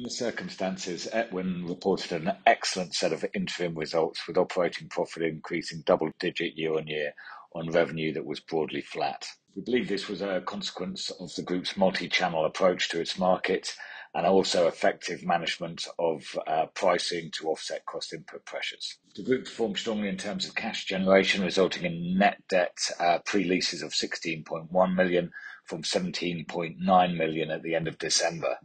In the circumstances, Epwin reported an excellent set of interim results with operating profit increasing double digit year on year on revenue that was broadly flat. We believe this was a consequence of the group's multi-channel approach to its market and also effective management of uh, pricing to offset cost input pressures. The group performed strongly in terms of cash generation, resulting in net debt uh, pre-leases of 16.1 million from 17.9 million at the end of December.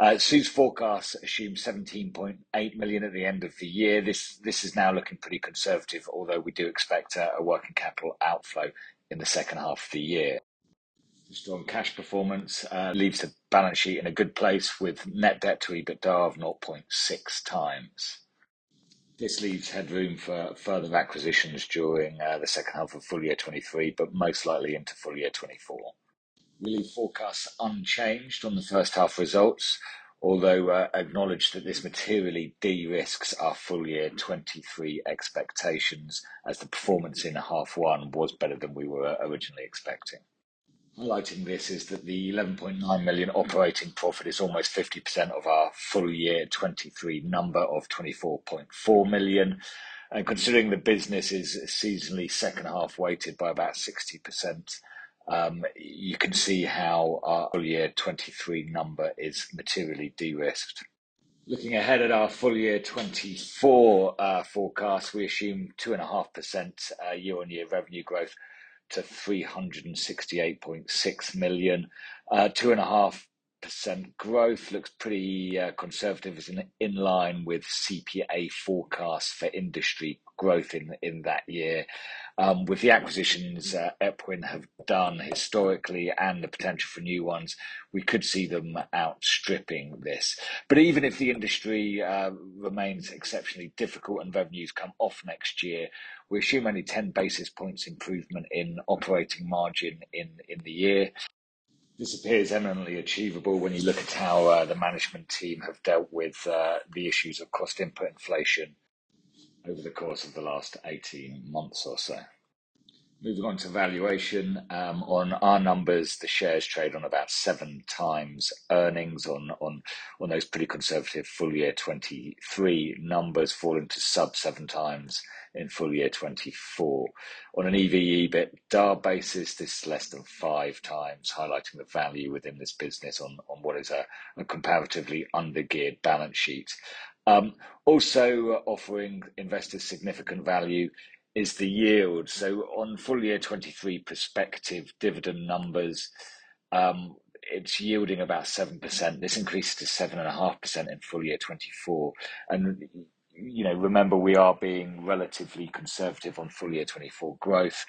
Uh, Zeus forecasts assume 17.8 million at the end of the year. This is now looking pretty conservative, although we do expect a working capital outflow in the second half of the year. Strong cash performance uh, leaves the balance sheet in a good place with net debt to EBITDA of 0.6 times. This leaves headroom for further acquisitions during uh, the second half of full year 2023, but most likely into full year 2024. We leave forecasts unchanged on the first half results, although uh, acknowledge that this materially de-risks our full year 2023 expectations as the performance in half one was better than we were originally expecting. Highlighting this is that the 11.9 million operating profit is almost 50% of our full year 2023 number of 24.4 million. and Considering the business is seasonally second half weighted by about 60%, Um, you can see how our full year 2023 number is materially de-risked. Looking ahead at our full year 2024 uh, forecast, we assume 2.5% uh, year-on-year revenue growth to 368.6 million. Uh, 2.5% growth looks pretty uh, conservative, is in line with CPA forecasts for industry growth in in that year. Um, with the acquisitions uh, Epwin have done historically and the potential for new ones, we could see them outstripping this. But even if the industry uh, remains exceptionally difficult and revenues come off next year, we assume only 10 basis points improvement in operating margin in, in the year. This appears eminently achievable when you look at how uh, the management team have dealt with uh, the issues of cost input inflation over the course of the last 18 months or so. Moving on to valuation. Um, On our numbers, the shares trade on about seven times earnings on on on those pretty conservative full year 23 numbers falling to sub seven times in full year 24. On an EV/EBITDA basis, this is less than five times, highlighting the value within this business on on what is a comparatively under-geared balance sheet. Um, Also offering investors significant value is the yield. So on full year 23 prospective dividend numbers, it's yielding about 7%. This increases to 7.5% in full year 24. And, you know, Remember, we are being relatively conservative on full year 24 growth,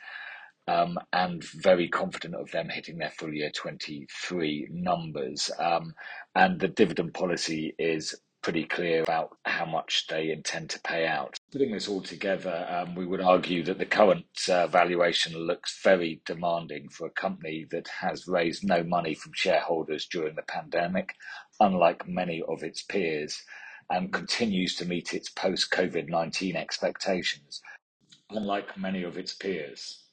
and very confident of them hitting their full year 23 numbers. Um, and the dividend policy is pretty clear about how much they intend to pay out. Putting this all together, um, we would argue that the current uh, valuation looks very demanding for a company that has raised no money from shareholders during the pandemic, unlike many of its peers, and continues to meet its post-COVID-19 expectations, unlike many of its peers.